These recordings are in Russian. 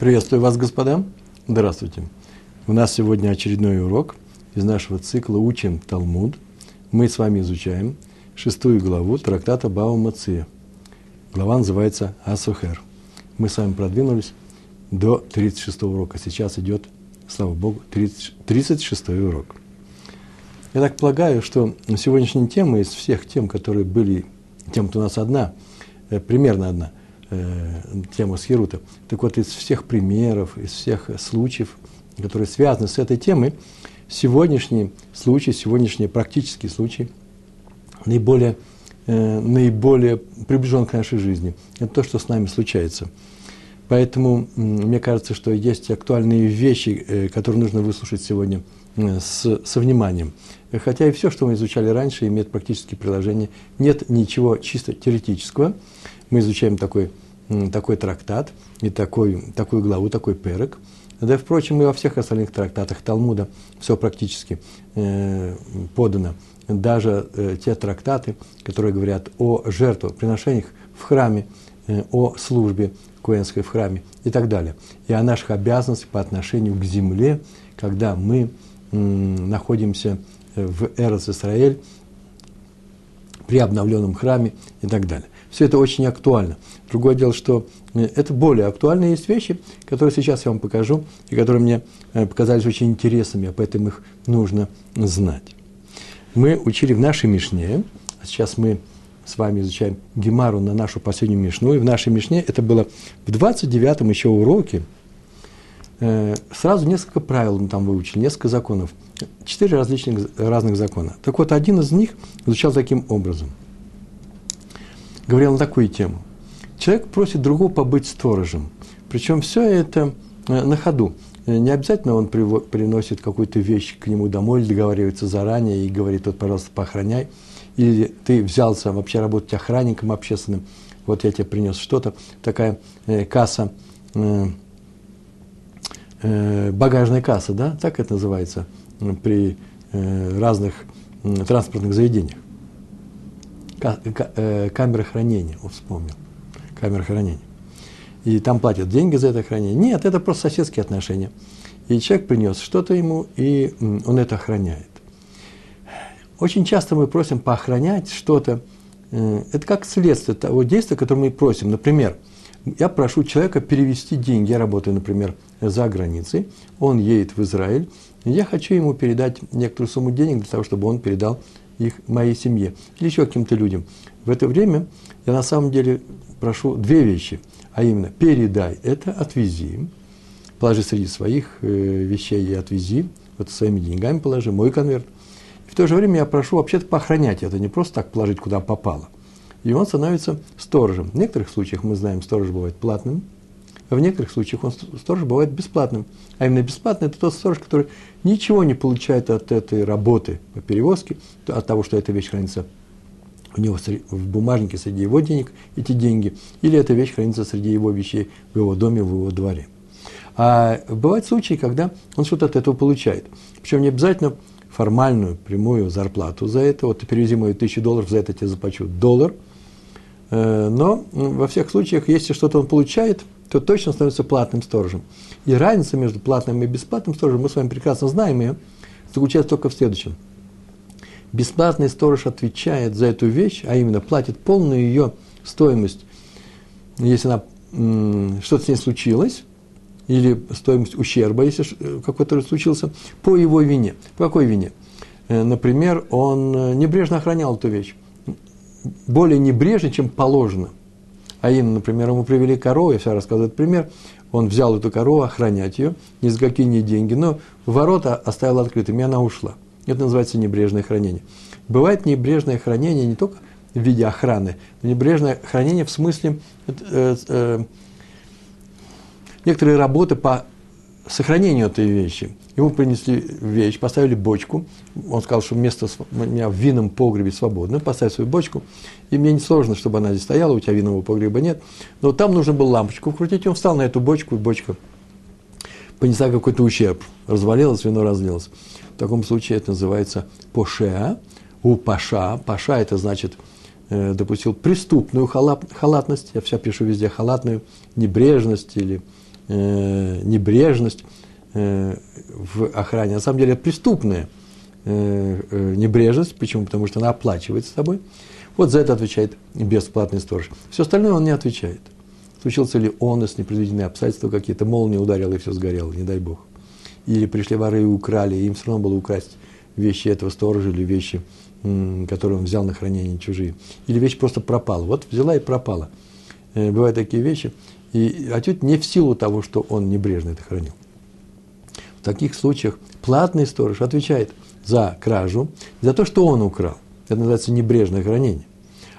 Приветствую вас, господа. Здравствуйте. У нас сегодня очередной урок из нашего цикла «Учим Талмуд». Мы с вами изучаем шестую главу трактата Бава Мация. Глава называется «Асухер». Мы с вами продвинулись до 36 урока. Сейчас идет, слава Богу, 30, 36 урок. Я так полагаю, что сегодняшняя тема из всех тем, которые были, тем-то у нас одна, э, примерно одна – э, тема Схирута. Так вот, из всех примеров, из всех случаев, которые связаны с этой темой, сегодняшний случай, сегодняшний практический случай наиболее, э, наиболее приближен к нашей жизни. Это то, что с нами случается. Поэтому мне кажется, что есть актуальные вещи, э, которые нужно выслушать сегодня с, со вниманием. Хотя и все, что мы изучали раньше, имеет практические приложения. Нет ничего чисто теоретического. Мы изучаем такой такой трактат и такой, такую главу, такой перек. Да, впрочем, и во всех остальных трактатах Талмуда все практически э, подано. Даже э, те трактаты, которые говорят о жертвоприношениях в храме, э, о службе коэнской в храме и так далее. И о наших обязанностях по отношению к земле, когда мы э, находимся в Эрос Исраэль при обновленном храме и так далее. Все это очень актуально. Другое дело, что э, это более актуальные есть вещи, которые сейчас я вам покажу, и которые мне э, показались очень интересными, а поэтому их нужно знать. Мы учили в нашей Мишне, а сейчас мы с вами изучаем Гемару на нашу последнюю Мишну, и в нашей Мишне это было в 29-м еще уроке, э, сразу несколько правил мы там выучили, несколько законов, четыре различных разных закона. Так вот, один из них звучал таким образом – говорил на такую тему. Человек просит другого побыть сторожем. Причем все это э, на ходу. Э, не обязательно он приносит какую-то вещь к нему домой или договаривается заранее и говорит, вот, пожалуйста, поохраняй. Или ты взялся вообще работать охранником общественным, вот я тебе принес что-то, такая э, касса, э, э, багажная касса, да, так это называется при э, разных транспортных заведениях. Э, камеры хранения, он вспомнил, камеры хранения. И там платят деньги за это хранение. Нет, это просто соседские отношения. И человек принес что-то ему, и он это охраняет. Очень часто мы просим поохранять что-то. Э, это как следствие того действия, которое мы просим. Например, я прошу человека перевести деньги. Я работаю, например, за границей. Он едет в Израиль. Я хочу ему передать некоторую сумму денег для того, чтобы он передал их, моей семье или еще каким-то людям. В это время я на самом деле прошу две вещи, а именно передай это, отвези, положи среди своих э, вещей и отвези, вот своими деньгами положи, мой конверт. И в то же время я прошу вообще-то поохранять это, не просто так положить, куда попало. И он становится сторожем. В некоторых случаях мы знаем, сторож бывает платным, в некоторых случаях он сторож бывает бесплатным. А именно бесплатный – это тот сторож, который ничего не получает от этой работы по перевозке, от того, что эта вещь хранится у него в бумажнике среди его денег, эти деньги, или эта вещь хранится среди его вещей в его доме, в его дворе. А бывают случаи, когда он что-то от этого получает. Причем не обязательно формальную, прямую зарплату за это. Вот ты перевези мою тысячу долларов, за это тебе заплачу доллар. Э, но во всех случаях, если что-то он получает – то точно становится платным сторожем. И разница между платным и бесплатным сторожем, мы с вами прекрасно знаем ее, заключается только в следующем. Бесплатный сторож отвечает за эту вещь, а именно платит полную ее стоимость, если она, что-то с ней случилось, или стоимость ущерба, если э, какой-то случился, по его вине. По какой вине? Э, например, он э, небрежно охранял эту вещь. Более небрежно, чем положено – а именно, например, ему привели корову, я всегда рассказываю этот пример, он взял эту корову, охранять ее, ни за какие ни деньги, но ворота оставил открытыми, и она ушла. Это называется небрежное хранение. Бывает небрежное хранение не только в виде охраны, но небрежное хранение в смысле э, э, некоторые работы по сохранению этой вещи. Ему принесли вещь, поставили бочку. Он сказал, что место у меня в винном погребе свободно. Поставь свою бочку. И мне не сложно, чтобы она здесь стояла, у тебя винного погреба нет. Но там нужно было лампочку вкрутить. И он встал на эту бочку, и бочка понесла какой-то ущерб. Развалилась, вино разлилось. В таком случае это называется пошеа. У паша. Паша это значит э, допустил преступную халат, халатность. Я все пишу везде халатную, небрежность или э, небрежность э, в охране. На самом деле это преступная э, э, небрежность. Почему? Потому что она оплачивается с тобой. Вот за это отвечает бесплатный сторож. Все остальное он не отвечает. Случился ли он, если непредвиденные обстоятельства какие-то, молния ударила и все сгорело, не дай бог. Или пришли воры и украли, и им все равно было украсть вещи этого сторожа или вещи, которые он взял на хранение чужие. Или вещь просто пропала. Вот взяла и пропала. Э, бывают такие вещи. И отнюдь не в силу того, что он небрежно это хранил. В таких случаях платный сторож отвечает за кражу, за то, что он украл. Это называется небрежное хранение.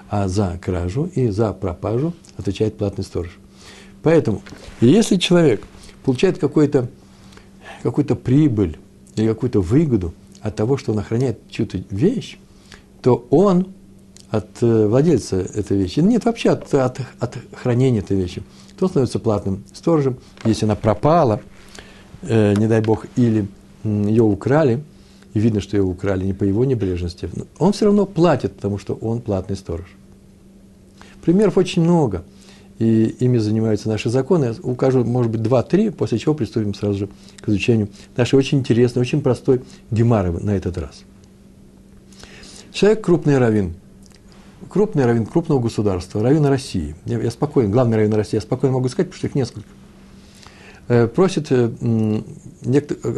А за кражу и за пропажу отвечает платный сторож. Поэтому, если человек получает какую-то прибыль или какую-то выгоду от того, что он охраняет чью-то вещь, то он от э, владельца этой вещи, нет, вообще от, от, от хранения этой вещи, то становится платным сторожем. Если она пропала, э, не дай бог, или ее украли, и видно, что ее украли не по его небрежности, он все равно платит, потому что он платный сторож. Примеров очень много, и ими занимаются наши законы. Я укажу, может быть, два-три, после чего приступим сразу же к изучению нашей очень интересной, очень простой гемары на этот раз. Человек крупный раввин, крупный раввин крупного государства, раввин России. Я, я спокоен, главный раввин России, я спокойно могу сказать, потому что их несколько. Э, просит э,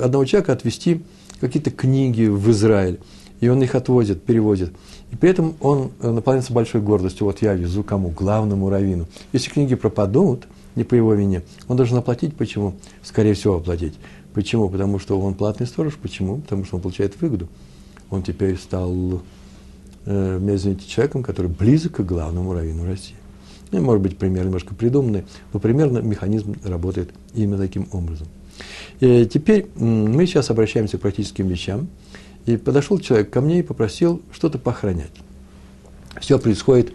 одного человека отвести какие-то книги в Израиль, и он их отвозит, переводит. И при этом он э, наполняется большой гордостью. Вот я везу кому? Главному раввину. Если книги пропадут, не по его вине, он должен оплатить. Почему? Скорее всего, оплатить. Почему? Потому что он платный сторож. Почему? Потому что он получает выгоду. Он теперь стал, э, извините, человеком, который близок к главному раввину России. Ну, может быть, пример немножко придуманный, но примерно механизм работает именно таким образом. И теперь мы сейчас обращаемся к практическим вещам. И подошел человек ко мне и попросил что-то похоронять. Все происходит,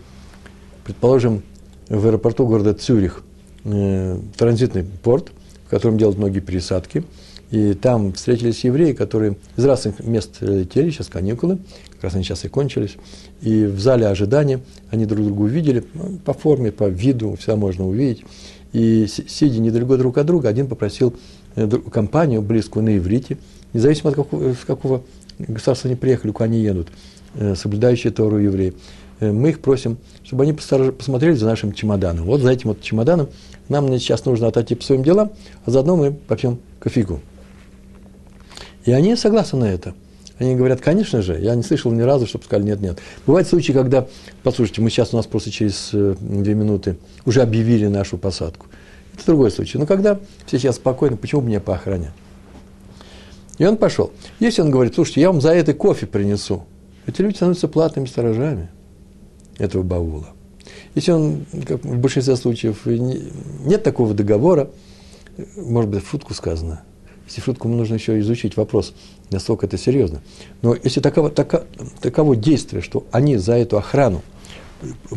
предположим, в аэропорту города Цюрих, э, транзитный порт, в котором делают многие пересадки. И там встретились евреи, которые из разных мест летели, сейчас каникулы, как раз они сейчас и кончились. И в зале ожидания они друг друга увидели, ну, по форме, по виду, все можно увидеть. И сидя недалеко друг от друга, один попросил э, компанию близкую на иврите, независимо от какого, с какого государства они приехали, куда они едут, э, соблюдающие Тору евреи. Э, мы их просим, чтобы они посмотрели за нашим чемоданом. Вот за этим вот чемоданом нам сейчас нужно отойти по своим делам, а заодно мы попьем кофейку. И они согласны на это. Они говорят, конечно же, я не слышал ни разу, чтобы сказали нет-нет. Бывают случаи, когда, послушайте, мы сейчас у нас просто через э, две минуты уже объявили нашу посадку. Это другой случай. Но когда все сейчас спокойно, почему бы мне поохранять? И он пошел. Если он говорит, слушайте, я вам за это кофе принесу, эти люди становятся платными сторожами этого баула. Если он, как в большинстве случаев, нет такого договора, может быть, в шутку сказано, если в шутку нужно еще изучить вопрос, насколько это серьезно. Но если таково, таково, таково действие, что они за эту охрану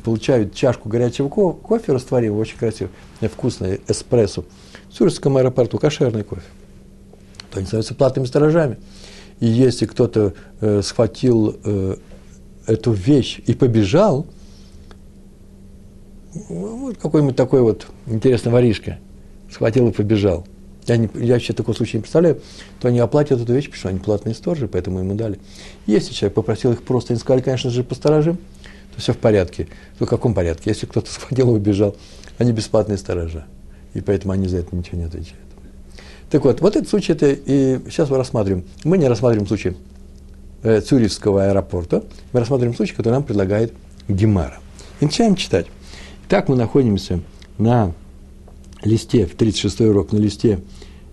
получают чашку горячего кофе растворимого, очень красивый, вкусный эспрессо, в Сурском аэропорту кошерный кофе – то они становятся платными сторожами. И если кто-то э, схватил э, эту вещь и побежал, вот какой-нибудь такой вот интересный воришка, схватил и побежал. Я, не, я вообще такого случая не представляю, то они оплатят эту вещь, потому что они платные сторожи, поэтому ему дали. Если человек попросил их просто, они сказали, конечно же, посторожим, то все в порядке. То в каком порядке? Если кто-то схватил и убежал, они бесплатные сторожа. И поэтому они за это ничего не отвечают. Так вот, вот этот случай, это и сейчас мы рассматриваем. Мы не рассматриваем случай э, Цюрихского аэропорта, мы рассматриваем случай, который нам предлагает Гемара. И начинаем читать. Так мы находимся на листе, в 36 урок, на листе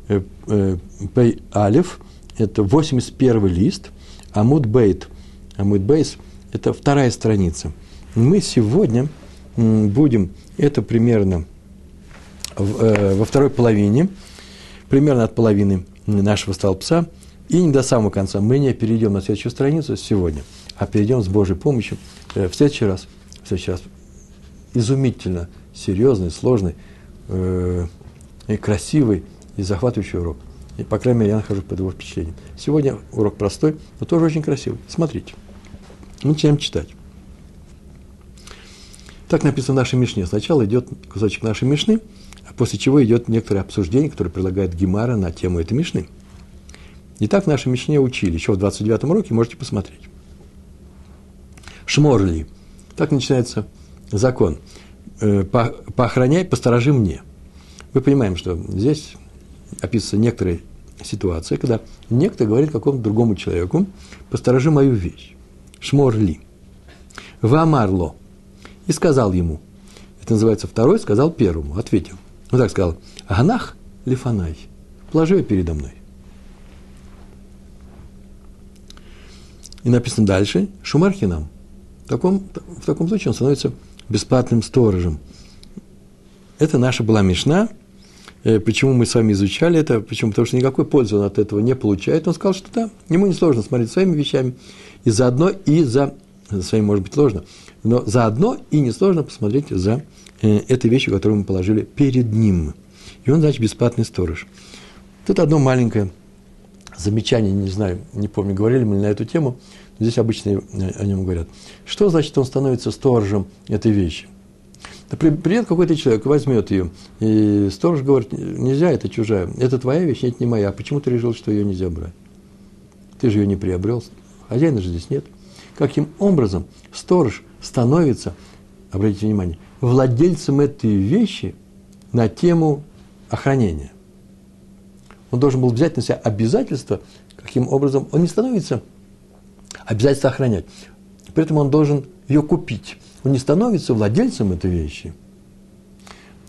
Пей Алиф, это 81 лист, Амуд Бейт, Амуд Бейс, это вторая страница. Мы сегодня будем, это примерно э, во второй половине, примерно от половины нашего столбца, и не до самого конца. Мы не перейдем на следующую страницу сегодня, а перейдем с Божьей помощью э, в следующий раз. В следующий раз изумительно серьезный, сложный, э, и красивый и захватывающий урок. И, по крайней мере, я нахожусь под его впечатлением. Сегодня урок простой, но тоже очень красивый. Смотрите. Мы начинаем читать. Так написано в нашей Мишне. Сначала идет кусочек нашей Мишны, после чего идет некоторое обсуждение, которое предлагает Гемара на тему этой Мишны. И так в нашей Мишне учили, еще в 29 уроке можете посмотреть. Шморли. Так начинается закон. Э, поохраняй, посторожи мне. Мы понимаем, что здесь описываются некоторые ситуации, когда некто говорит какому-то другому человеку, посторожи мою вещь. Шморли. Вамарло. И сказал ему. Это называется второй, сказал первому, ответил. Он так сказал, Ганах лифанай, положи передо мной. И написано дальше, Шумархинам. В таком, в таком случае он становится бесплатным сторожем. Это наша была Мишна. Э, почему мы с вами изучали это? Почему? Потому что никакой пользы он от этого не получает. Он сказал, что да, ему не сложно смотреть своими вещами. И заодно, и за, за своими, может быть, сложно, но заодно и несложно посмотреть за э, этой вещью, которую мы положили перед ним. И он, значит, бесплатный сторож. Тут одно маленькое замечание, не знаю, не помню, говорили мы на эту тему, но здесь обычно о нем говорят. Что значит он становится сторожем этой вещи? Придет какой-то человек, возьмет ее, и сторож говорит, нельзя, это чужая, это твоя вещь, это не моя, а почему ты решил, что ее нельзя брать? Ты же ее не приобрел, хозяина же здесь нет. Каким образом сторож становится, обратите внимание, владельцем этой вещи на тему охранения? Он должен был взять на себя обязательство, каким образом он не становится обязательство охранять. При этом он должен ее купить. Он не становится владельцем этой вещи.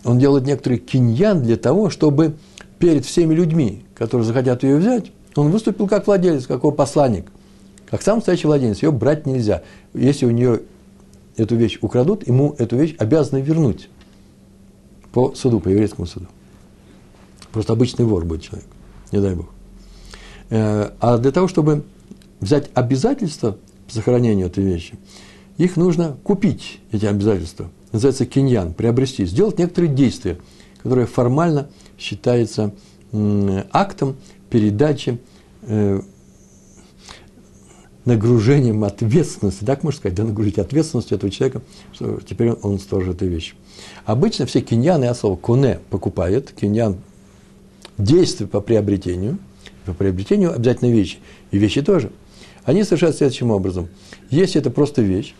Он делает некоторый киньян для того, чтобы перед всеми людьми, которые захотят ее взять, он выступил как владелец, как его посланник, как сам стоящий владелец. Ее брать нельзя. Если у нее эту вещь украдут, ему эту вещь обязаны вернуть по суду, по еврейскому суду. Просто обычный вор будет человек, не дай бог. Э, а для того, чтобы взять обязательства по сохранению этой вещи, их нужно купить, эти обязательства. Называется киньян, приобрести, сделать некоторые действия, которые формально считается актом передачи э, нагружением ответственности, так можно сказать, да, нагрузить ответственностью этого человека, что теперь он, он сторож этой вещи. Обычно все киньяны, от слова коне покупает, киньян – действие по приобретению, по приобретению обязательно вещи, и вещи тоже – они совершают следующим образом. Если это просто вещь,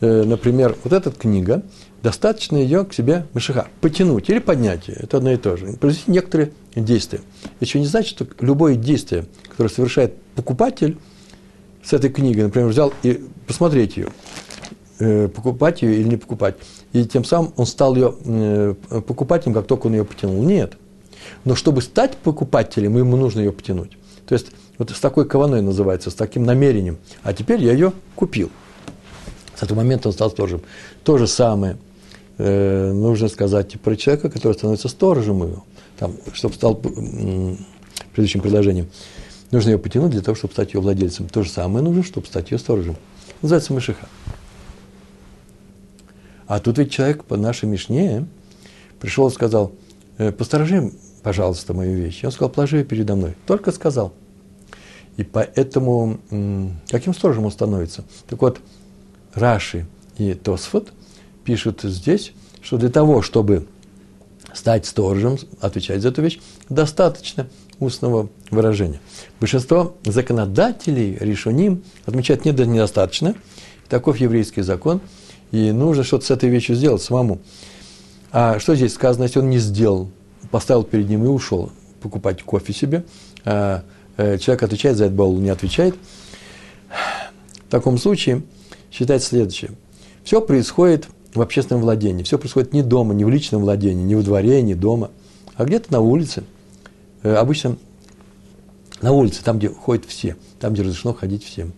например, вот эта книга, достаточно ее к себе мышиха потянуть или поднять ее, это одно и то же, произвести некоторые действия. Еще не значит, что любое действие, которое совершает покупатель с этой книгой, например, взял и посмотреть ее, э, покупать ее или не покупать, и тем самым он стал ее э, покупателем, как только он ее потянул. Нет. Но чтобы стать покупателем, ему нужно ее потянуть. То есть вот с такой кованой называется, с таким намерением. А теперь я ее купил. С этого момента он стал сторожем. То же самое э, нужно сказать про человека, который становится сторожем ее, там, чтобы стал э, предыдущим предложением. Нужно ее потянуть для того, чтобы стать ее владельцем. То же самое нужно, чтобы стать ее сторожем. Называется мышиха. А тут ведь человек по нашей Мишне пришел и сказал, «Э, посторожи, пожалуйста, мою вещь. Он сказал, положи ее передо мной. Только сказал – и поэтому каким сторожем он становится? Так вот, Раши и Тосфот пишут здесь, что для того, чтобы стать сторожем, отвечать за эту вещь, достаточно устного выражения. Большинство законодателей, решуним, отмечают, нет, недостаточно. Таков еврейский закон, и нужно что-то с этой вещью сделать самому. А что здесь сказано, если он не сделал, поставил перед ним и ушел покупать кофе себе, а Э, человек отвечает за это, Баул не отвечает. В таком случае считается следующее. Все происходит в общественном владении. Все происходит не дома, не в личном владении, не во дворе, не дома, а где-то на улице. Э, обычно на улице, там, где ходят все, там, где разрешено ходить всем.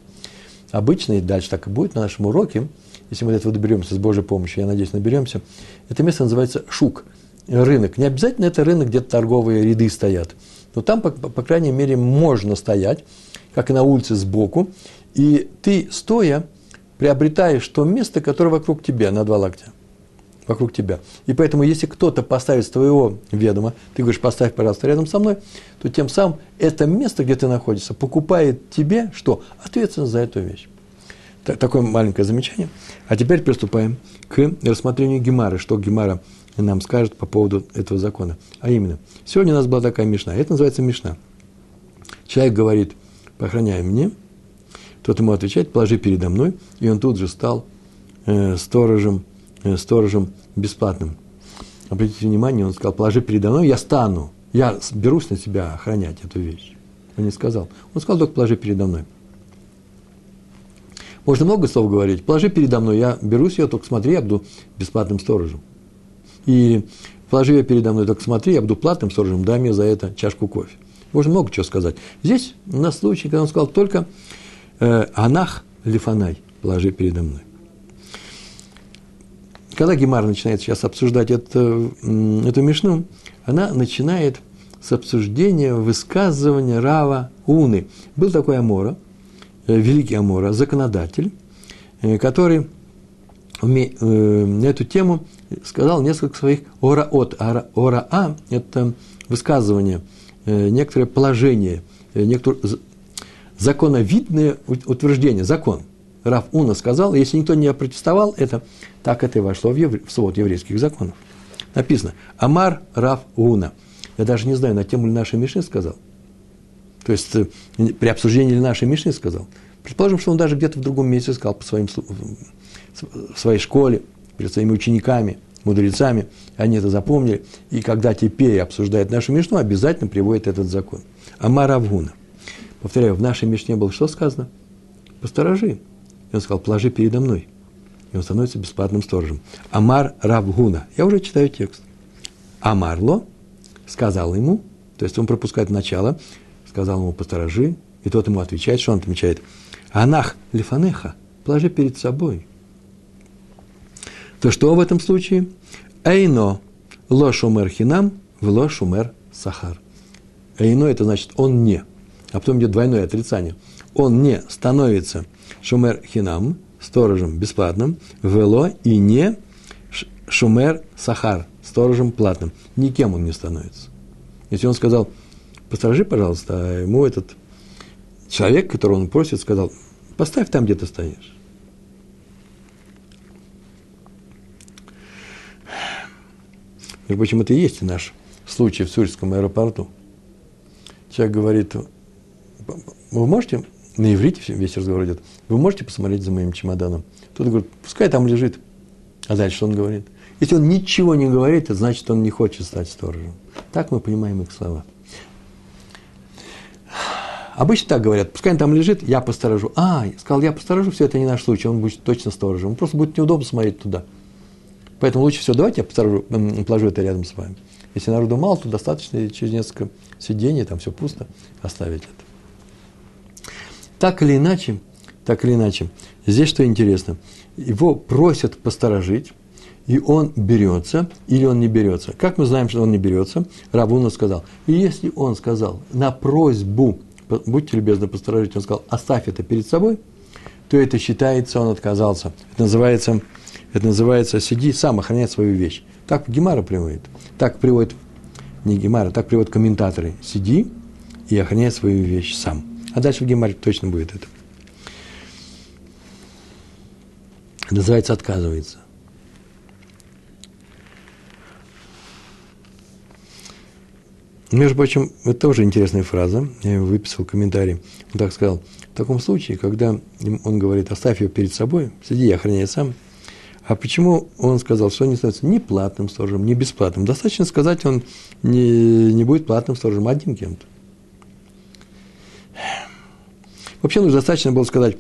Обычно, и дальше так и будет на нашем уроке, если мы до этого доберемся с Божьей помощью, я надеюсь, наберемся, это место называется шук, рынок. Не обязательно это рынок, где торговые ряды стоят – но там, по, по крайней мере, можно стоять, как и на улице сбоку, и ты, стоя, приобретаешь то место, которое вокруг тебя, на два локтя, вокруг тебя. И поэтому, если кто-то поставит с твоего ведома, ты говоришь, поставь, пожалуйста, рядом со мной, то тем самым это место, где ты находишься, покупает тебе что? Ответственность за эту вещь. Такое маленькое замечание. А теперь приступаем к рассмотрению Гемары, что Гемара нам скажет по поводу этого закона. А именно, сегодня у нас была такая мешна, это называется мешна. Человек говорит, похороняй мне, тот ему отвечает, положи передо мной, и он тут же стал э, сторожем, э, сторожем бесплатным. Обратите внимание, он сказал, положи передо мной, я стану, я берусь на себя охранять эту вещь. Он не сказал. Он сказал, только положи передо мной. Можно много слов говорить. Положи передо мной, я берусь ее, только смотри, я буду бесплатным сторожем. И положи ее передо мной, только смотри, я буду платным сторожем, дай мне за это чашку кофе. Можно много чего сказать. Здесь у нас случай, когда он сказал только «Анах лифанай» положи передо мной. Когда Гемар начинает сейчас обсуждать это, эту мишну, она начинает с обсуждения высказывания Рава Уны. Был такой Амора, э, великий Амора, законодатель, э, который э, на эту тему сказал несколько своих ораот. Ора-а – это высказывание, некоторое положение, некоторое законовидное утверждение, закон. Рав Уна сказал, если никто не протестовал, это так это и вошло в, евре, в свод еврейских законов. Написано «Амар Рав Уна». Я даже не знаю, на тему ли нашей Мишны сказал. То есть, э, при обсуждении ли нашей Мишны сказал. Предположим, что он даже где-то в другом месте сказал по своим, в своей школе, перед своими учениками, мудрецами, они это запомнили, и когда теперь обсуждает нашу Мишну, обязательно приводит этот закон. Амар Авгуна. Повторяю, в нашей Мишне было что сказано? Посторожи. И он сказал, положи передо мной. И он становится бесплатным сторожем. Амар Равгуна. Я уже читаю текст. Амарло сказал ему, то есть он пропускает начало, сказал ему посторожи, и тот ему отвечает, что он отвечает? Анах лифанеха, положи перед собой. То что в этом случае? Эйно ло шумер хинам, в ло сахар. Эйно – это значит он не. А потом идет двойное отрицание. Он не становится шумер хинам, сторожем бесплатным, вело и не шумер сахар, сторожем платным. Никем он не становится. Если он сказал, посторожи, пожалуйста, а ему этот человек, которого он просит, сказал, поставь там, где ты стоишь. Между прочим, это и есть наш случай в Сурьском аэропорту. Человек говорит, вы можете, на иврите весь разговор идет, вы можете посмотреть за моим чемоданом? Тот говорит, пускай там лежит. А дальше что он говорит? Если он ничего не говорит, значит, он не хочет стать сторожем. Так мы понимаем их слова. Обычно так говорят, пускай он там лежит, я посторожу. А, сказал, я посторожу, все это не наш случай, он будет точно сторожем. Он просто будет неудобно смотреть туда. Поэтому лучше всего давайте я посторожу, положу это рядом с вами. Если народу мало, то достаточно через несколько сидений, там все пусто, оставить это. Так или иначе, так или иначе, здесь что интересно, его просят посторожить, и он берется, или он не берется. Как мы знаем, что он не берется? Рабуна сказал. И если он сказал на просьбу, будьте любезны, посторожите, он сказал, оставь это перед собой, то это считается, он отказался. Это называется, это называется сиди, сам охраняй свою вещь. Так Гемара приводит. Так приводит, не Гемара, так приводят комментаторы. Сиди и охраняй свою вещь сам. А дальше в Гемаре точно будет это. Называется отказывается. Между прочим, это тоже интересная фраза, я выписал в комментарии. Он так сказал, в таком случае, когда он говорит, оставь ее перед собой, сиди и охраняй сам, а почему он сказал, что он не становится ни платным сторожем, ни бесплатным? Достаточно сказать, он не, не будет платным сторожем, а одним кем-то. Вообще, ну, достаточно было сказать,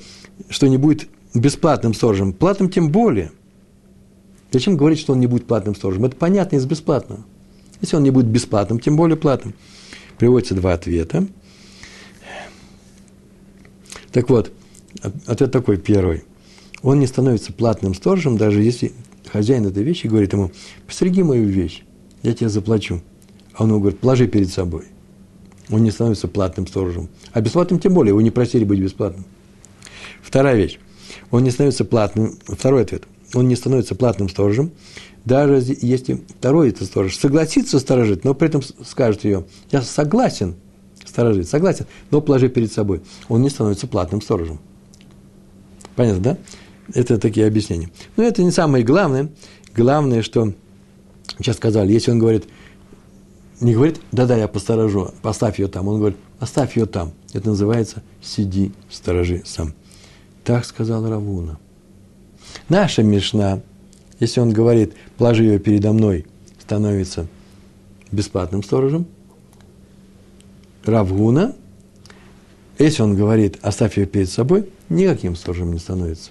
что не будет бесплатным сторожем, платным тем более. Зачем говорить, что он не будет платным сторожем? Это понятно из бесплатного. Если он не будет бесплатным, тем более платным. Приводятся два ответа. Так вот, ответ такой первый. Он не становится платным сторожем, даже если хозяин этой вещи говорит ему, постереги мою вещь, я тебе заплачу. А он ему говорит, положи перед собой. Он не становится платным сторожем. А бесплатным тем более, его не просили быть бесплатным. Вторая вещь. Он не становится платным, второй ответ. Он не становится платным сторожем, даже если второй это сторож согласится сторожить, но при этом скажет ее, я согласен сторожить, согласен, но положи перед собой, он не становится платным сторожем. Понятно, да? Это такие объяснения. Но это не самое главное. Главное, что Сейчас сказали, если он говорит, не говорит, да-да, я посторожу, поставь ее там. Он говорит, оставь ее там. Это называется сиди, сторожи сам. Так сказал Равуна. Наша Мишна, если он говорит, положи ее передо мной, становится бесплатным сторожем. Равуна, если он говорит, оставь ее перед собой, никаким сторожем не становится.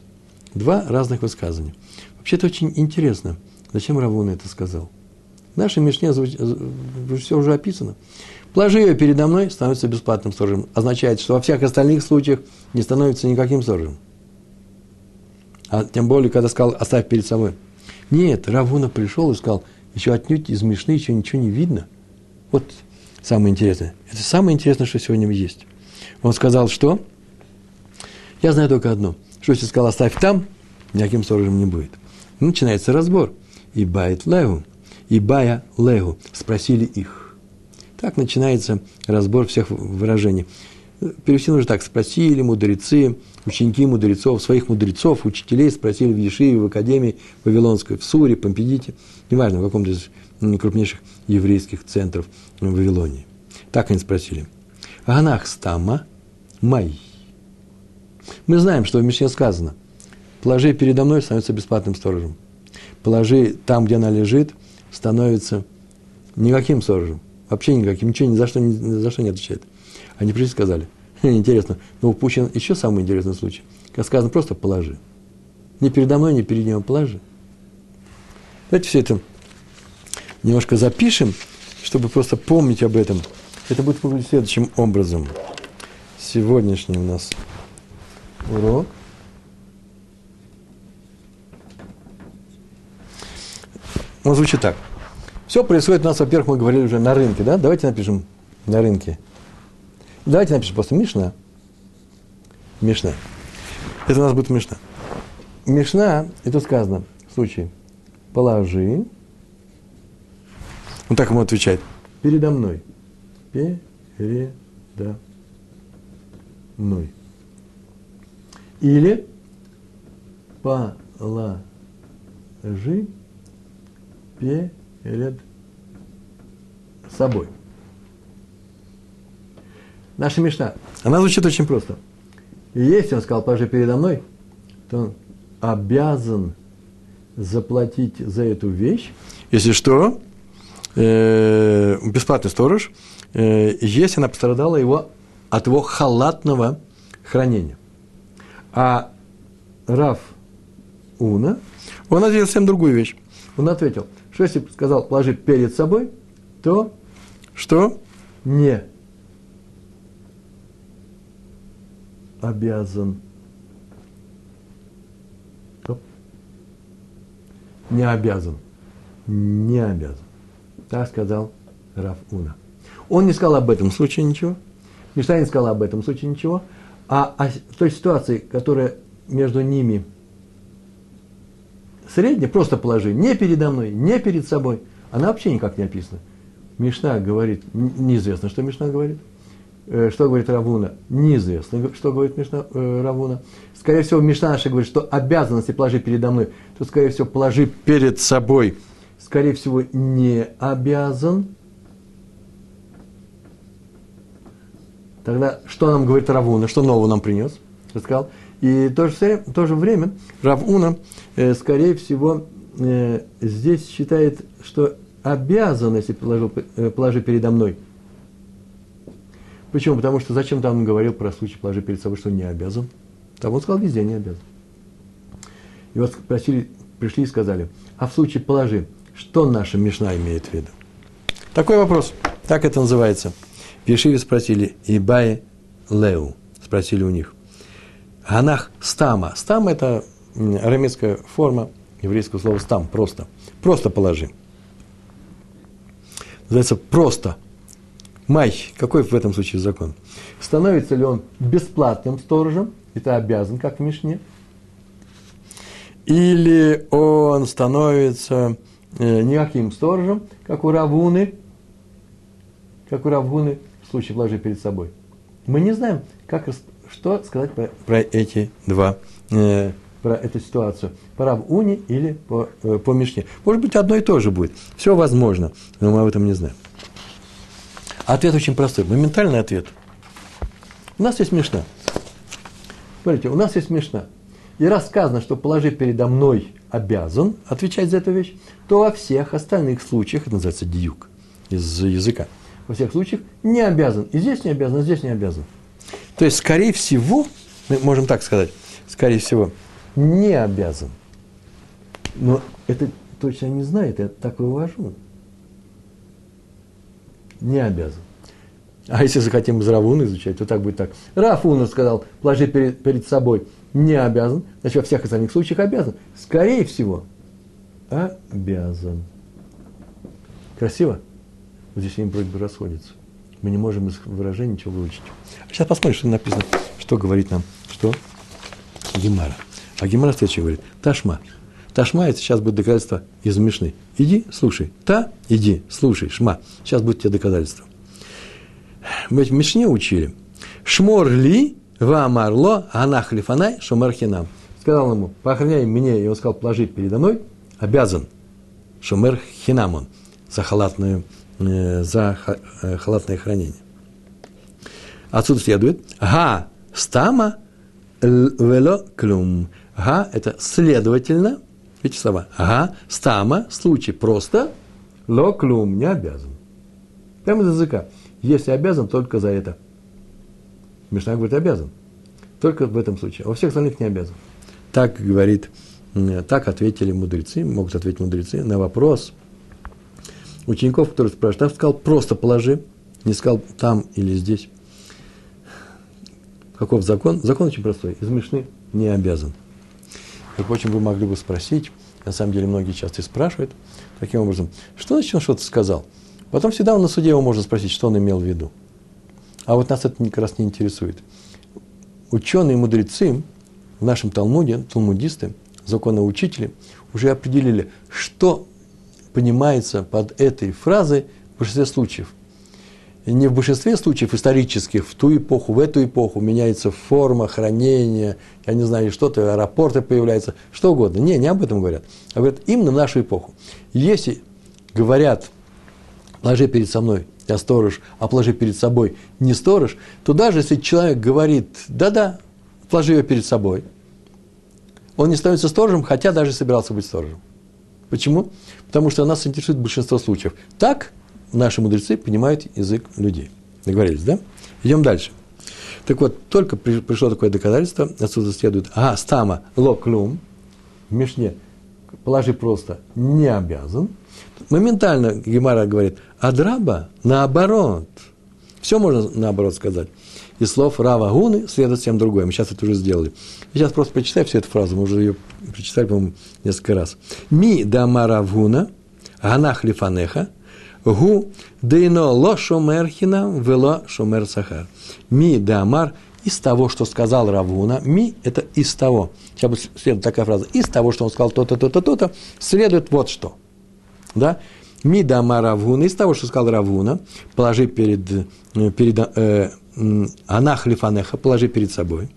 Два разных высказывания. Вообще-то очень интересно, зачем Равуна это сказал. В нашей Мишне все уже описано. Положи ее передо мной, становится бесплатным сторожем. Означает, что во всех остальных случаях не становится никаким сторожем. А тем более, когда сказал, оставь перед собой. Нет, Равуна пришел и сказал, еще отнюдь из Мишны еще ничего не видно. Вот самое интересное. Это самое интересное, что сегодня есть. Он сказал, что? Я знаю только одно. Что если сказал, оставь там, никаким сторожем не будет. Начинается разбор. И бает леву, и бая леву. Спросили их. Так начинается разбор всех выражений. Перевести нужно так. Спросили мудрецы, ученики мудрецов, своих мудрецов, учителей спросили в Ешиве, в Академии Вавилонской, в Суре, Помпедите, неважно, в каком-то из крупнейших еврейских центров в Вавилонии. Так они спросили. Ганах стама май. Мы знаем, что в Мишне сказано, положи передо мной, становится бесплатным сторожем. Положи там, где она лежит, становится никаким сторожем. Вообще никаким, ничего ни за что, ни за что не отвечает. Они пришли и сказали, интересно, но упущен еще самый интересный случай. Как сказано, просто положи. Не передо мной, не перед ним, а положи. Давайте все это немножко запишем, чтобы просто помнить об этом. Это будет выглядеть следующим образом. Сегодняшний у нас урок. Он звучит так. Все происходит у нас, во-первых, мы говорили уже на рынке, да? Давайте напишем на рынке. Давайте напишем просто Мишна. Мишна. Это у нас будет Мишна. Мишна, это сказано в случае положи. Он так ему отвечает. Передо мной. Передо мной. Или положи перед собой. Наша мечта. Она звучит очень просто. И если он сказал, положи передо мной, то он обязан заплатить за эту вещь, если что, э, бесплатный сторож, э, если она пострадала его, от его халатного хранения. А Раф Уна, он ответил совсем другую вещь. Он ответил, что если сказал, положи перед собой, то что? Не обязан. Не обязан. Не обязан. Так сказал Раф Уна. Он не сказал об этом случае ничего. Мишна не сказал об этом случае ничего. А о той ситуации, которая между ними средняя, просто положи, не передо мной, не перед собой, она вообще никак не описана. Мишна говорит, неизвестно, что Мишна говорит. Э, что говорит Равуна? Неизвестно, что говорит Мишна, э, Равуна. Скорее всего, Мишна наша говорит, что обязанности положи передо мной, то, скорее всего, положи перед собой. Скорее всего, не обязан. Тогда что нам говорит Равуна? Что нового нам принес? Рассказал. И в то же, в то же время Равуна, э, скорее всего, э, здесь считает, что обязан, если положил, э, положи передо мной – Почему? Потому что зачем там он говорил про случай положи перед собой, что не обязан? Там он сказал, везде не обязан. И вот спросили, пришли и сказали, а в случае положи, что наша Мишна имеет в виду? Такой вопрос, так это называется. В Ешиве спросили, Ибае Леу, спросили у них. Ганах стама. Стама – это арамейская форма еврейского слова стам, просто. Просто положи. Называется просто Май, какой в этом случае закон? Становится ли он бесплатным сторожем, это обязан, как в Мишне, или он становится э, никаким сторожем, как у Равуны, как у Равуны в случае вложи перед собой. Мы не знаем, как, что сказать про, про эти два э, про эту ситуацию? По Рав Уни или по, э, по Мишне? Может быть, одно и то же будет. Все возможно, но мы об этом не знаем. Ответ очень простой, моментальный ответ. У нас есть Мишна. Смотрите, у нас есть Мишна. И рассказано, что положи передо мной обязан отвечать за эту вещь, то во всех остальных случаях, это называется диюк из языка, во всех случаях не обязан. И здесь не обязан, и здесь не обязан. То есть, скорее всего, мы можем так сказать, скорее всего, не обязан. Но это точно не знает, я так вывожу. Не обязан. А если захотим из Равуна изучать, то так будет так. Рафуна сказал, положи перед, перед собой, не обязан, значит, во всех остальных случаях обязан. Скорее всего, обязан. Красиво? Вот здесь они вроде бы расходятся. Мы не можем из выражений ничего выучить. Сейчас посмотрим, что написано, что говорит нам, что Гемара. А Гемара следующее говорит, Ташма. Ташма, это сейчас будет доказательство из Мишны. Иди, слушай. Та, иди, слушай, шма. Сейчас будет тебе доказательство. Мы в Мишне учили. Шмор ли, ваамарло, анах лифанай, шумар хинам. Сказал ему, поохраняй меня, и он сказал, положи передо мной, обязан. Шумер хинам он, за халатную за э, халатное хранение. Отсюда следует га стама вело клюм. Га – это следовательно, эти слова. Га стама – случай просто, ло клюм – не обязан. Прямо из языка. Если обязан, только за это. Мишна говорит, обязан. Только в этом случае. А во всех остальных не обязан. Так говорит, так ответили мудрецы, могут ответить мудрецы на вопрос – учеников, которые спрашивают, а сказал, просто положи, не сказал там или здесь. Каков закон? Закон очень простой. Из Мишны не обязан. Как очень вы могли бы спросить, на самом деле многие часто и спрашивают, таким образом, что значит он что-то сказал? Потом всегда на суде его можно спросить, что он имел в виду. А вот нас это как раз не интересует. Ученые мудрецы в нашем Талмуде, талмудисты, законоучители, уже определили, что понимается под этой фразой в большинстве случаев. Не в большинстве случаев исторических, в ту эпоху, в эту эпоху меняется форма хранения, я не знаю, что-то, аэропорты появляются, что угодно. Не, не об этом говорят. А говорят именно в нашу эпоху. Если говорят, положи перед со мной, я сторож, а положи перед собой не сторож, то даже если человек говорит, да-да, положи ее перед собой, он не становится сторожем, хотя даже собирался быть сторожем. Почему? Потому что нас интересует большинство случаев. Так наши мудрецы понимают язык людей. Договорились, да? Идем дальше. Так вот, только пришло такое доказательство, отсюда следует, ага, стама локлюм, в Мишне, положи просто, не обязан. Моментально Гемара говорит, адраба наоборот. Все можно наоборот сказать из слов Рава Гуны следует всем другое. Мы сейчас это уже сделали. Я сейчас просто прочитаю всю эту фразу, мы уже ее прочитали, по-моему, несколько раз. Ми дама Равгуна, ганах лифанеха, гу дейно ло шомер хинам, вело шомер сахар. Ми дамар из того, что сказал Равуна, ми – это из того. Сейчас будет следует такая фраза. Из того, что он сказал то-то, то-то, то-то, следует вот что. Да? Ми дама Равуна, из того, что сказал Равуна, положи перед, э, перед э, анах лифанеха, положи перед собой.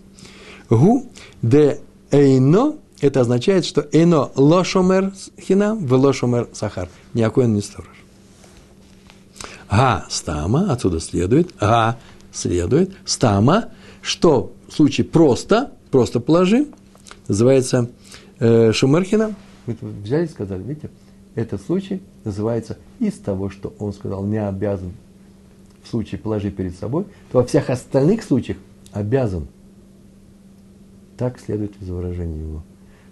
Гу де эйно, это означает, что эйно лошомер хинам, в лошомер сахар. Никакой он не сторож. Га стама, отсюда следует, га следует, стама, что в случае просто, просто положи, называется э, шумерхина. Вы взяли и сказали, видите, этот случай называется из того, что он сказал, не обязан случае положи перед собой, то во всех остальных случаях обязан. Так следует из выражения его.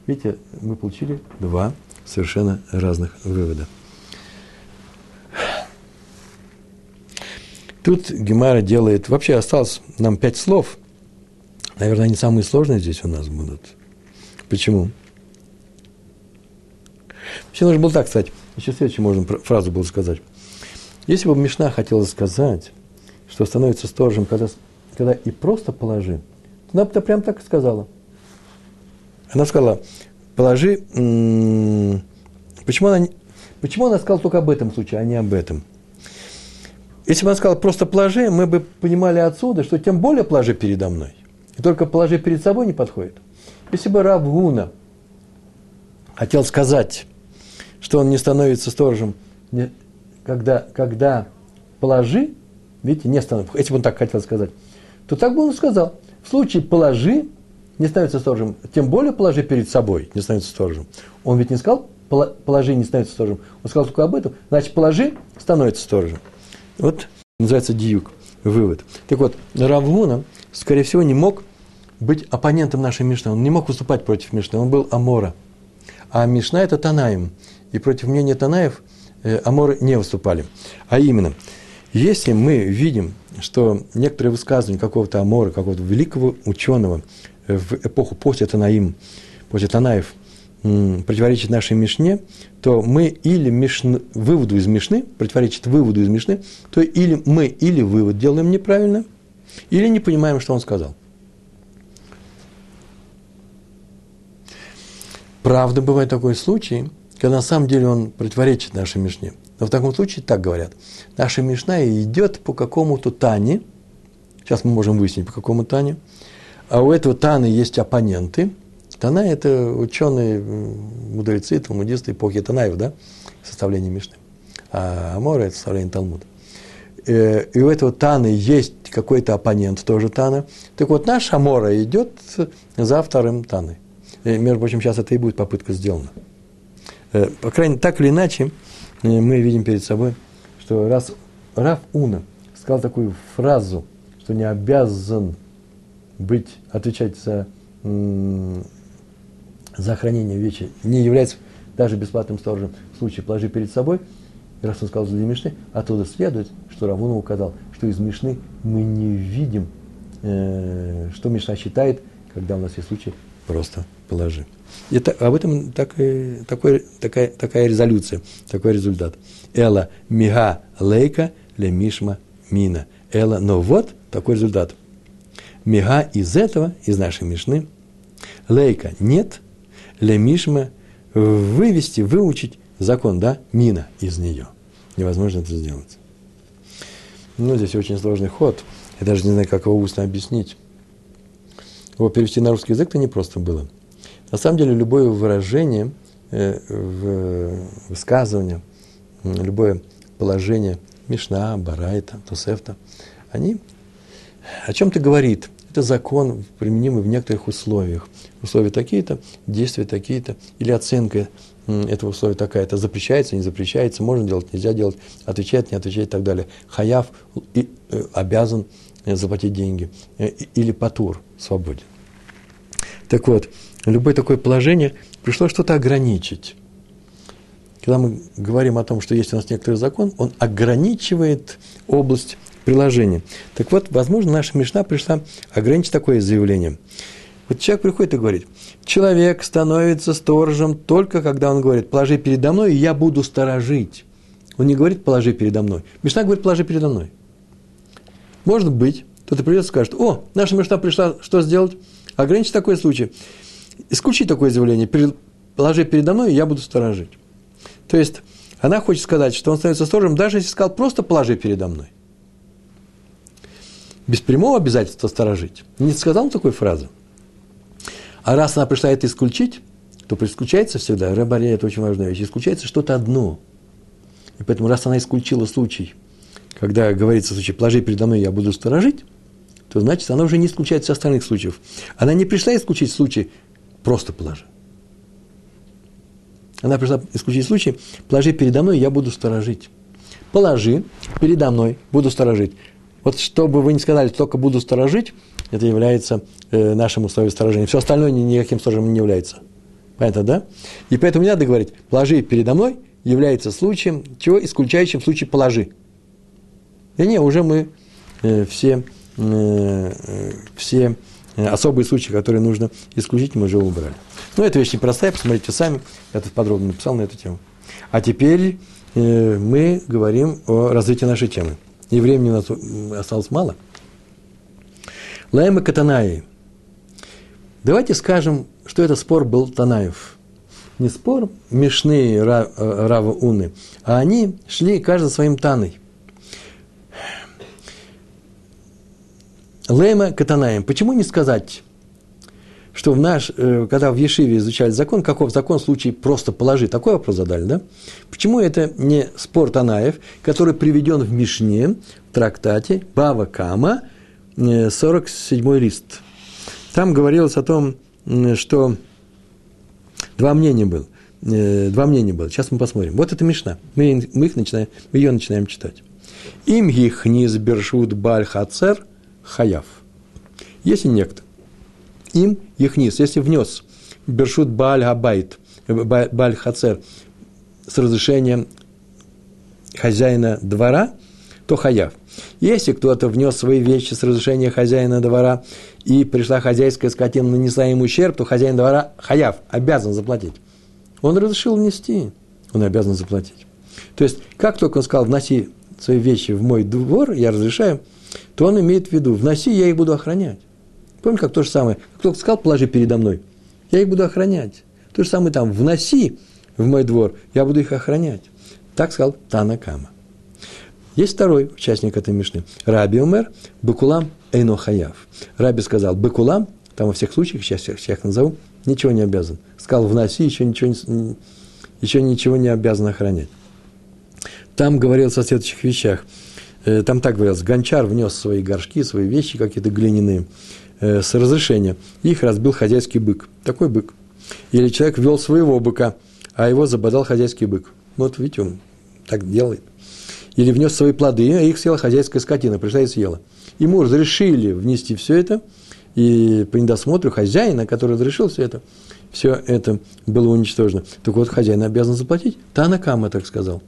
Видите, мы получили два совершенно разных вывода. Тут Гемара делает, вообще осталось нам пять слов. Наверное, они самые сложные здесь у нас будут. Почему? Вообще нужно было так сказать. Еще следующую можно фразу было сказать. Если бы Мишна хотела сказать, что становится сторожем, когда, когда и просто положи, то она бы прям так и сказала. Она сказала, положи, почему она, почему она сказала только об этом случае, а не об этом? Если бы она сказала просто положи, мы бы понимали отсюда, что тем более положи передо мной. И только положи перед собой не подходит. Если бы Рав Гуна хотел сказать, что он не становится сторожем, когда, когда положи, видите, не становится, если бы он так хотел сказать, то так бы он сказал. В случае положи, не становится сторожем, тем более положи перед собой, не становится сторожем. Он ведь не сказал, положи, не становится сторожем. Он сказал только об этом, значит, положи, становится сторожем. Вот называется диюк, вывод. Так вот, Равгуна, скорее всего, не мог быть оппонентом нашей Мишны. Он не мог выступать против Мишны, он был Амора. А Мишна – это Танаем. И против мнения Танаев Аморы не выступали. А именно, если мы видим, что некоторые высказывания какого-то Амора, какого-то великого ученого в эпоху после Танаим, после Танаев – противоречит нашей Мишне, то мы или Мишн, выводу из Мишны, противоречит выводу из Мишны, то или мы или вывод делаем неправильно, или не понимаем, что он сказал. Правда, бывает такой случай, когда на самом деле он противоречит нашей Мишне. Но в таком случае так говорят. Наша Мишна идет по какому-то Тане, сейчас мы можем выяснить, по какому Тане, а у этого Таны есть оппоненты – Тана – это ученые, мудрецы, талмудисты эпохи Танаев, да, составление Мишны. А Амора – это составление Талмуда. Э, и у этого Таны есть какой-то оппонент тоже Тана. Так вот, наш Амора идет за вторым Таной. И, между прочим, сейчас это и будет попытка сделана. Э, по крайней мере, так или иначе, э, мы видим перед собой, что раз Раф Уна сказал такую фразу, что не обязан быть, отвечать за за хранение вещи не является даже бесплатным сторожем. В случае положи перед собой, и раз он сказал для Мишны, оттуда следует, что Равуна указал, что из Мишны мы не видим, э, что Мишна считает, когда у нас есть случай просто положи. Это, об этом так, такой, такая, такая резолюция, такой результат. Эла мига лейка ле мишма мина. Эла, но вот такой результат. Мига из этого, из нашей Мишны, лейка нет – лемишма вывести, выучить закон, да, мина из нее. Невозможно это сделать. Ну, здесь очень сложный ход. Я даже не знаю, как его устно объяснить. Его перевести на русский язык-то не просто было. На самом деле, любое выражение, э, высказывание, любое положение Мишна, Барайта, Тусефта, они о чем-то говорит. Это закон, применимый в некоторых условиях условия такие-то, действия такие-то, или оценка этого условия такая-то, запрещается, не запрещается, можно делать, нельзя делать, отвечает, не отвечает и так далее. Хаяв и, э, обязан э, заплатить деньги, э, или патур свободен. Так вот, любое такое положение пришло что-то ограничить. Когда мы говорим о том, что есть у нас некоторый закон, он ограничивает область приложения. Так вот, возможно, наша Мишна пришла ограничить такое заявление – вот человек приходит и говорит, человек становится сторожем только когда он говорит, положи передо мной, и я буду сторожить. Он не говорит, положи передо мной. Мишна говорит, положи передо мной. Может быть, кто-то придет и скажет, о, наша Мишна пришла, что сделать? Ограничить такой случай. Исключи такое заявление, положи передо мной, и я буду сторожить. То есть, она хочет сказать, что он становится сторожем, даже если сказал, просто положи передо мной. Без прямого обязательства сторожить. Не сказал такой фразы. А раз она пришла это исключить, то исключается всегда, рыбаре это очень важная вещь, исключается что-то одно. И поэтому, раз она исключила случай, когда говорится в случае «положи передо мной, я буду сторожить», то значит, она уже не исключает всех остальных случаев. Она не пришла исключить случай «просто положи». Она пришла исключить случай «положи передо мной, я буду сторожить». Положи передо мной, буду сторожить. Вот чтобы вы не сказали, только буду сторожить, это является э, нашим условием сторожения. Все остальное никаким сторожем не является. Понятно, да? И поэтому не надо говорить, положи передо мной является случаем, чего исключающим случай положи. И не, уже мы э, все, все особые случаи, которые нужно исключить, мы уже убрали. Но ну, эта вещь непростая, посмотрите сами, я тут подробно написал на эту тему. А теперь э, мы говорим о развитии нашей темы. И времени у нас осталось мало – Лайма Катанаи. Давайте скажем, что это спор был Танаев. Не спор Мишны Рава Уны, а они шли каждый своим Таной. Лейма Катанаем. Почему не сказать, что в наш, э, когда в Ешиве изучали закон, каков закон в случае просто положи, такой вопрос задали, да? Почему это не спор Танаев, который приведен в Мишне, в трактате Бава Кама, 47 э, лист. Там говорилось о том, что два мнения было. Э, два мнения было. Сейчас мы посмотрим. Вот это Мишна. Мы, мы, их начинаем, мы ее начинаем читать. Им их баль хацер хаяв. Если некто им ихнис, если внес бершут баль габайт, баль хацер с разрешением хозяина двора, то хаяв. Если кто-то внес свои вещи с разрешения хозяина двора, и пришла хозяйская скотина, нанесла ему ущерб, то хозяин двора хаяв, обязан заплатить. Он разрешил внести, он обязан заплатить. То есть, как только он сказал, вноси свои вещи в мой двор, я разрешаю, то он имеет в виду, вноси, я их буду охранять. Помните, как то же самое? Кто сказал, положи передо мной, я их буду охранять. То же самое там, вноси в мой двор, я буду их охранять. Так сказал Танакама. Есть второй участник этой мишны. Раби Умер, Бекулам Эйнохаяв. Раби сказал, Бекулам, там во всех случаях, сейчас всех, всех назову, ничего не обязан. Сказал, вноси, еще ничего, не, еще ничего не обязан охранять. Там говорилось о следующих вещах. Э, там так говорилось, гончар внес свои горшки, свои вещи какие-то глиняные э, с разрешения. Их разбил хозяйский бык. Такой бык. Или человек вел своего быка, а его забодал хозяйский бык. Вот видите, он так делает. Или внес свои плоды, а их съела хозяйская скотина, пришла и съела. Ему разрешили внести все это, и по недосмотру хозяина, который разрешил все это, все это было уничтожено. Так вот, хозяин обязан заплатить. Танакама так сказал.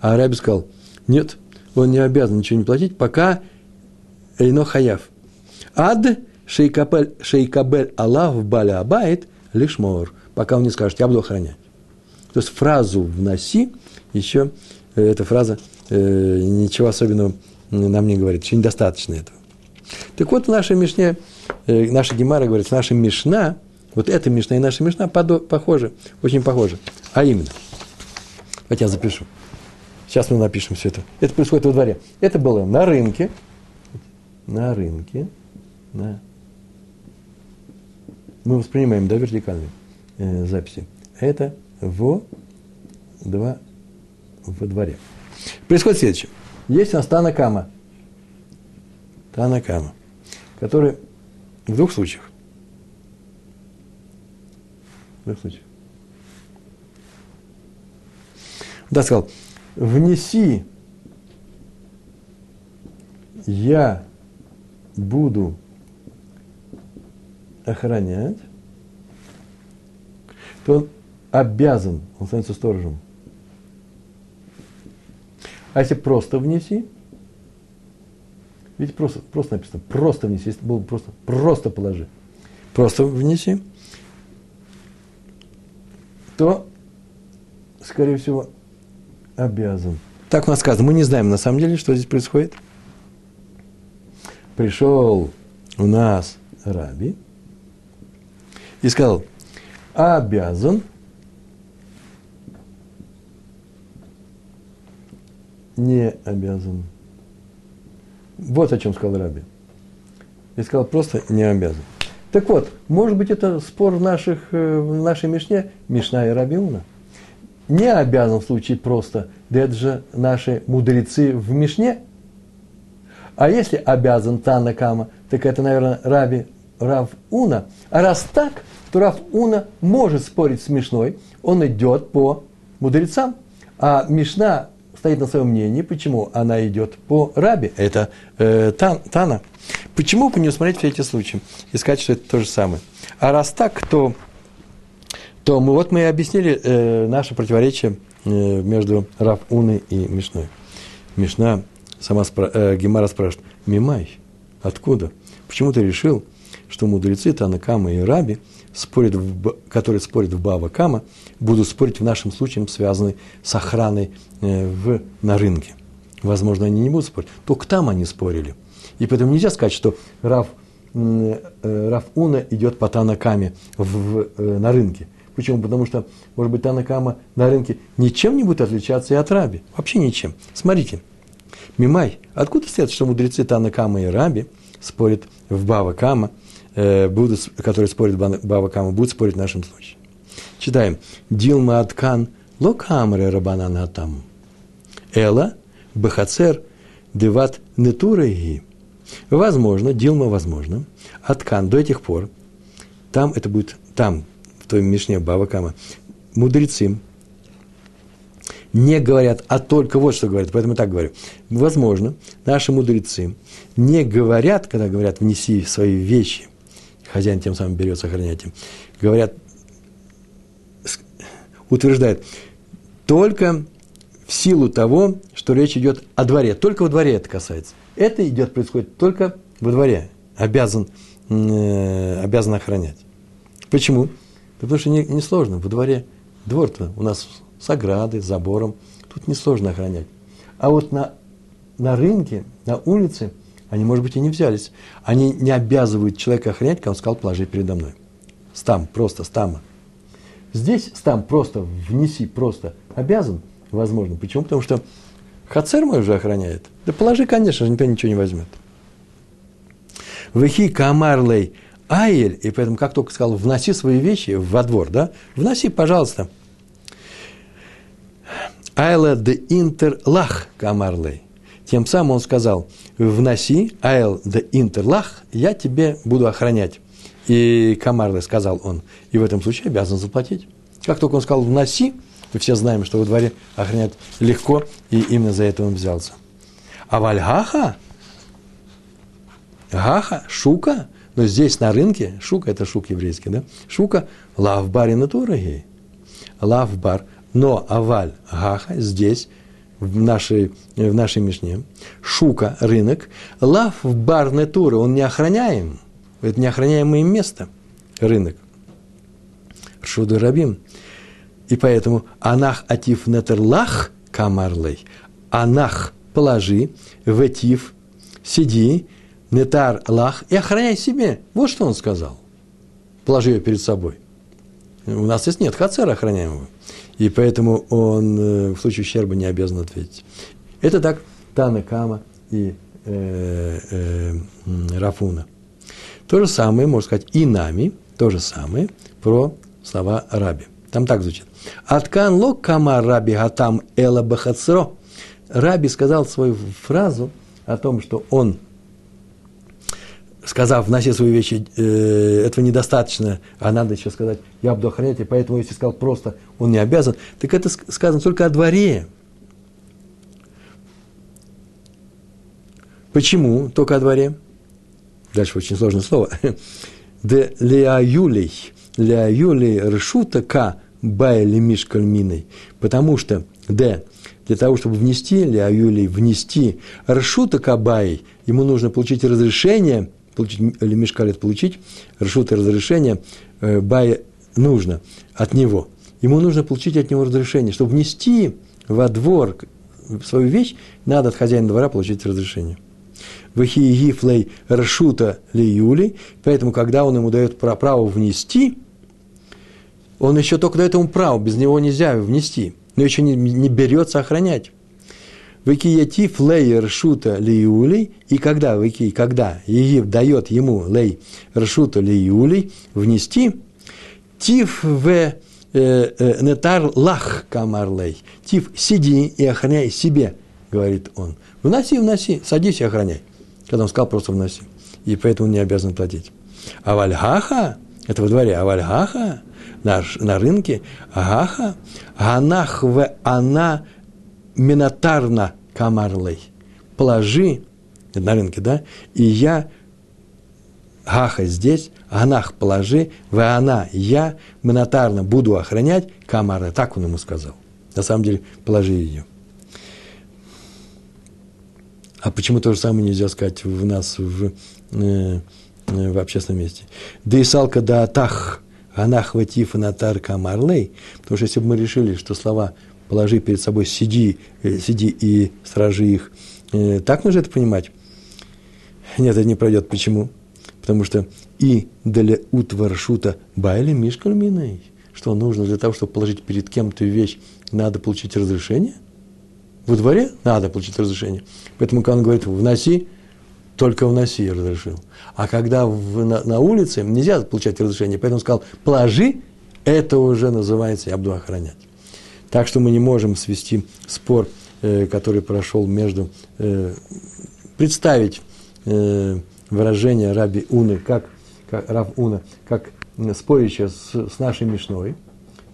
А Араби сказал, нет, он не обязан ничего не платить, пока Эйно Хаяв. Ад шейкабель, шейкабель Аллах баля абайт лишмор, пока он не скажет, я буду охранять. То есть фразу «вноси» еще, э, эта фраза э, ничего особенного нам не говорит, еще недостаточно этого. Так вот, в нашей Мишне, э, наша Гемара говорит, наша Мишна, вот эта Мишна и наша Мишна подо, похожи, очень похожи. А именно, давайте я запишу. Сейчас мы напишем все это. Это происходит во дворе. Это было на рынке, на рынке, на мы воспринимаем, да, вертикальные э, записи. Это во, два, во дворе. Происходит следующее. Есть у нас Танакама. Танакама. Который в двух случаях. В двух случаях. Да, сказал, внеси, я буду охранять, то он обязан, он становится сторожем. А если просто внеси, ведь просто, просто написано, просто внеси, если было просто, просто положи, просто внеси, то, скорее всего, обязан. Так у нас сказано, мы не знаем на самом деле, что здесь происходит. Пришел у нас Раби, и сказал, обязан не обязан. Вот о чем сказал Раби. И сказал, просто не обязан. Так вот, может быть, это спор в, наших, э, в нашей Мишне, Мишна и Рабиуна. Не обязан случае просто, да это же наши мудрецы в Мишне. А если обязан Танакама, так это, наверное, Раби Рав Уна. А раз так, то Рав Уна может спорить с Мишной, он идет по мудрецам. А Мишна стоит на своем мнении, почему она идет по Раби, это э, тан, Тана. Почему бы не усмотреть все эти случаи и сказать, что это то же самое? А раз так, то, то мы, вот мы и объяснили э, наше противоречие э, между Рав Уной и Мишной. Мишна, сама спра- э, Гемара спрашивает, Мимай, откуда? Почему ты решил, что мудрецы Танакама и Раби, спорят в, которые спорят в Бава Кама, будут спорить в нашем случае, связанные с охраной э, в, на рынке. Возможно, они не будут спорить. Только там они спорили. И поэтому нельзя сказать, что Рав, э, Рав Уна идет по Танакаме в, в, э, на рынке. Почему? Потому что, может быть, Танакама на рынке ничем не будет отличаться и от Раби. Вообще ничем. Смотрите. Мимай, откуда следует, что мудрецы Танакама и Раби спорят в Бава Кама – э, будут, которые спорят Бава Кама, будут спорить в нашем случае. Читаем. Дилма Аткан локамре рабанан атам. Эла бахацер деват нетуреги. Возможно, Дилма возможно, Аткан до этих пор, там это будет, там, в той Мишне Бава Кама, мудрецы не говорят, а только вот что говорят, поэтому так говорю. Возможно, наши мудрецы не говорят, когда говорят «внеси свои вещи», хозяин тем самым берет им, говорят, утверждают, только в силу того, что речь идет о дворе. Только во дворе это касается. Это идет, происходит только во дворе. Обязан, э, обязан охранять. Почему? Потому что не, не сложно. Во дворе двор-то у нас с оградой, с забором. Тут несложно охранять. А вот на, на рынке, на улице, они, может быть, и не взялись. Они не обязывают человека охранять, когда он сказал, положи передо мной. Стам, просто стама. Здесь стам просто внеси, просто обязан, возможно. Почему? Потому что Хацер мой уже охраняет. Да положи, конечно же, никто ничего не возьмет. Вехи камарлей айль, и поэтому, как только сказал, вноси свои вещи во двор, да, вноси, пожалуйста – Айла де интерлах камарлей. Тем самым он сказал, вноси, айл де интерлах, я тебе буду охранять. И Камарле сказал он, и в этом случае обязан заплатить. Как только он сказал вноси, мы все знаем, что во дворе охранять легко, и именно за это он взялся. А вальгаха, гаха, шука, но здесь на рынке, шука, это шук еврейский, да? Шука, лавбари натурагей. Лавбар, но аваль гаха здесь, в нашей, в нашей Мишне, шука, рынок, лав в бар нетуры, он не охраняем. Это неохраняемое место, рынок. Шуды рабим. И поэтому анах атив нетерлах камарлей, анах положи, ветив, сиди, нетар лах и охраняй себе. Вот что он сказал. Положи ее перед собой. У нас здесь нет хацера охраняемого и поэтому он э, в случае ущерба не обязан ответить. Это так Тана Кама и э, э, Рафуна. То же самое, можно сказать, и нами, то же самое про слова Раби. Там так звучит. Аткан лок кама раби гатам эла бахацро. Раби сказал свою фразу о том, что он сказав, вноси свои вещи, э, этого недостаточно, а надо еще сказать, я буду охранять, и поэтому, если сказал просто, он не обязан, так это сказано только о дворе. Почему только о дворе? Дальше очень сложное слово. Де леаюлей, леаюлей решута ка байли мишкальминой. Потому что, де, для того, чтобы внести, леаюлей, внести решута кабай, ему нужно получить разрешение – получить, или мешкалит получить, решут и разрешение, э, бай нужно от него. Ему нужно получить от него разрешение. Чтобы внести во двор свою вещь, надо от хозяина двора получить разрешение. Вахииги флей рашута ли юли, поэтому, когда он ему дает право внести, он еще только дает ему право, без него нельзя внести, но еще не, не берется охранять. Выкиятив лей ршута лиулей, и когда, выки, когда Египт дает ему лей ршута лиулей внести, тиф в э, э, нетар лах камарлей. Тиф, сиди и охраняй себе, говорит он. Вноси, вноси, садись и охраняй. Когда он сказал, просто вноси. И поэтому не обязан платить. А вальгаха, это во дворе, а вальгаха, на, на рынке, агаха, ганах в она минотарна камарлей. Положи, на рынке, да, и я, гаха здесь, ганах положи, в она, я монотарно буду охранять камары. Так он ему сказал. На самом деле, положи ее. А почему то же самое нельзя сказать в нас в, э, в общественном месте? Да и салка да атах, анах ватиф натар камарлей. Потому что если бы мы решили, что слова положи перед собой, сиди, э, сиди и сражи их. Э, так нужно это понимать? Нет, это не пройдет. Почему? Потому что и для утваршута байли мишкальминой. Что нужно для того, чтобы положить перед кем-то вещь, надо получить разрешение? Во дворе надо получить разрешение. Поэтому, когда он говорит, вноси, то только в носи разрешил. А когда в, на, на улице нельзя получать разрешение, поэтому сказал, положи, это уже называется «я буду охранять». Так что мы не можем свести спор, э, который прошел между... Э, представить э, выражение Раби Уны, как, как Рав Уна, как спорящее с, с нашей Мишной,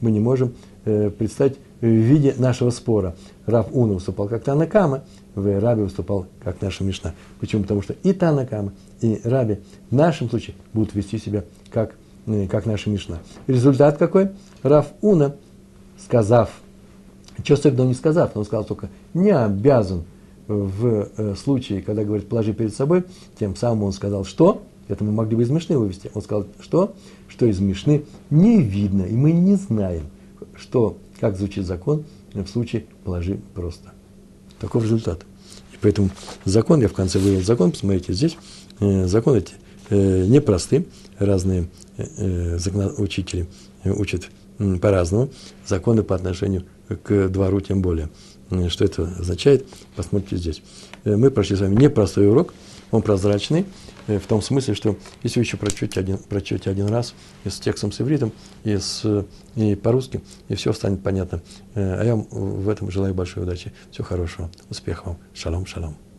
мы не можем представить в виде нашего спора. Рав Уна выступал как Танакама, в Раби выступал как наша Мишна. Почему? Потому что и Танакама, и Раби в нашем случае будут вести себя как, как наша Мишна. Результат какой? Рав Уна, сказав что особенного не сказав, он сказал только, не обязан в э, случае, когда говорит, положи перед собой, тем самым он сказал, что, это мы могли бы из Мишны вывести, он сказал, что, что из Мишны не видно, и мы не знаем, что, как звучит закон в случае положи просто. Такой результат. И поэтому закон, я в конце вывел закон, посмотрите, здесь э, законы эти э, непросты, разные э, э, учат по-разному, законы по отношению к двору тем более. Что это означает, посмотрите здесь. Э, мы прошли с вами непростой урок, он прозрачный, э, в том смысле, что если вы еще прочтете один, прочтете один раз и с текстом с ивритом, и, с, и по-русски, и все станет понятно. Э, а я вам в этом желаю большой удачи. Всего хорошего. Успехов вам. Шалом, шалом.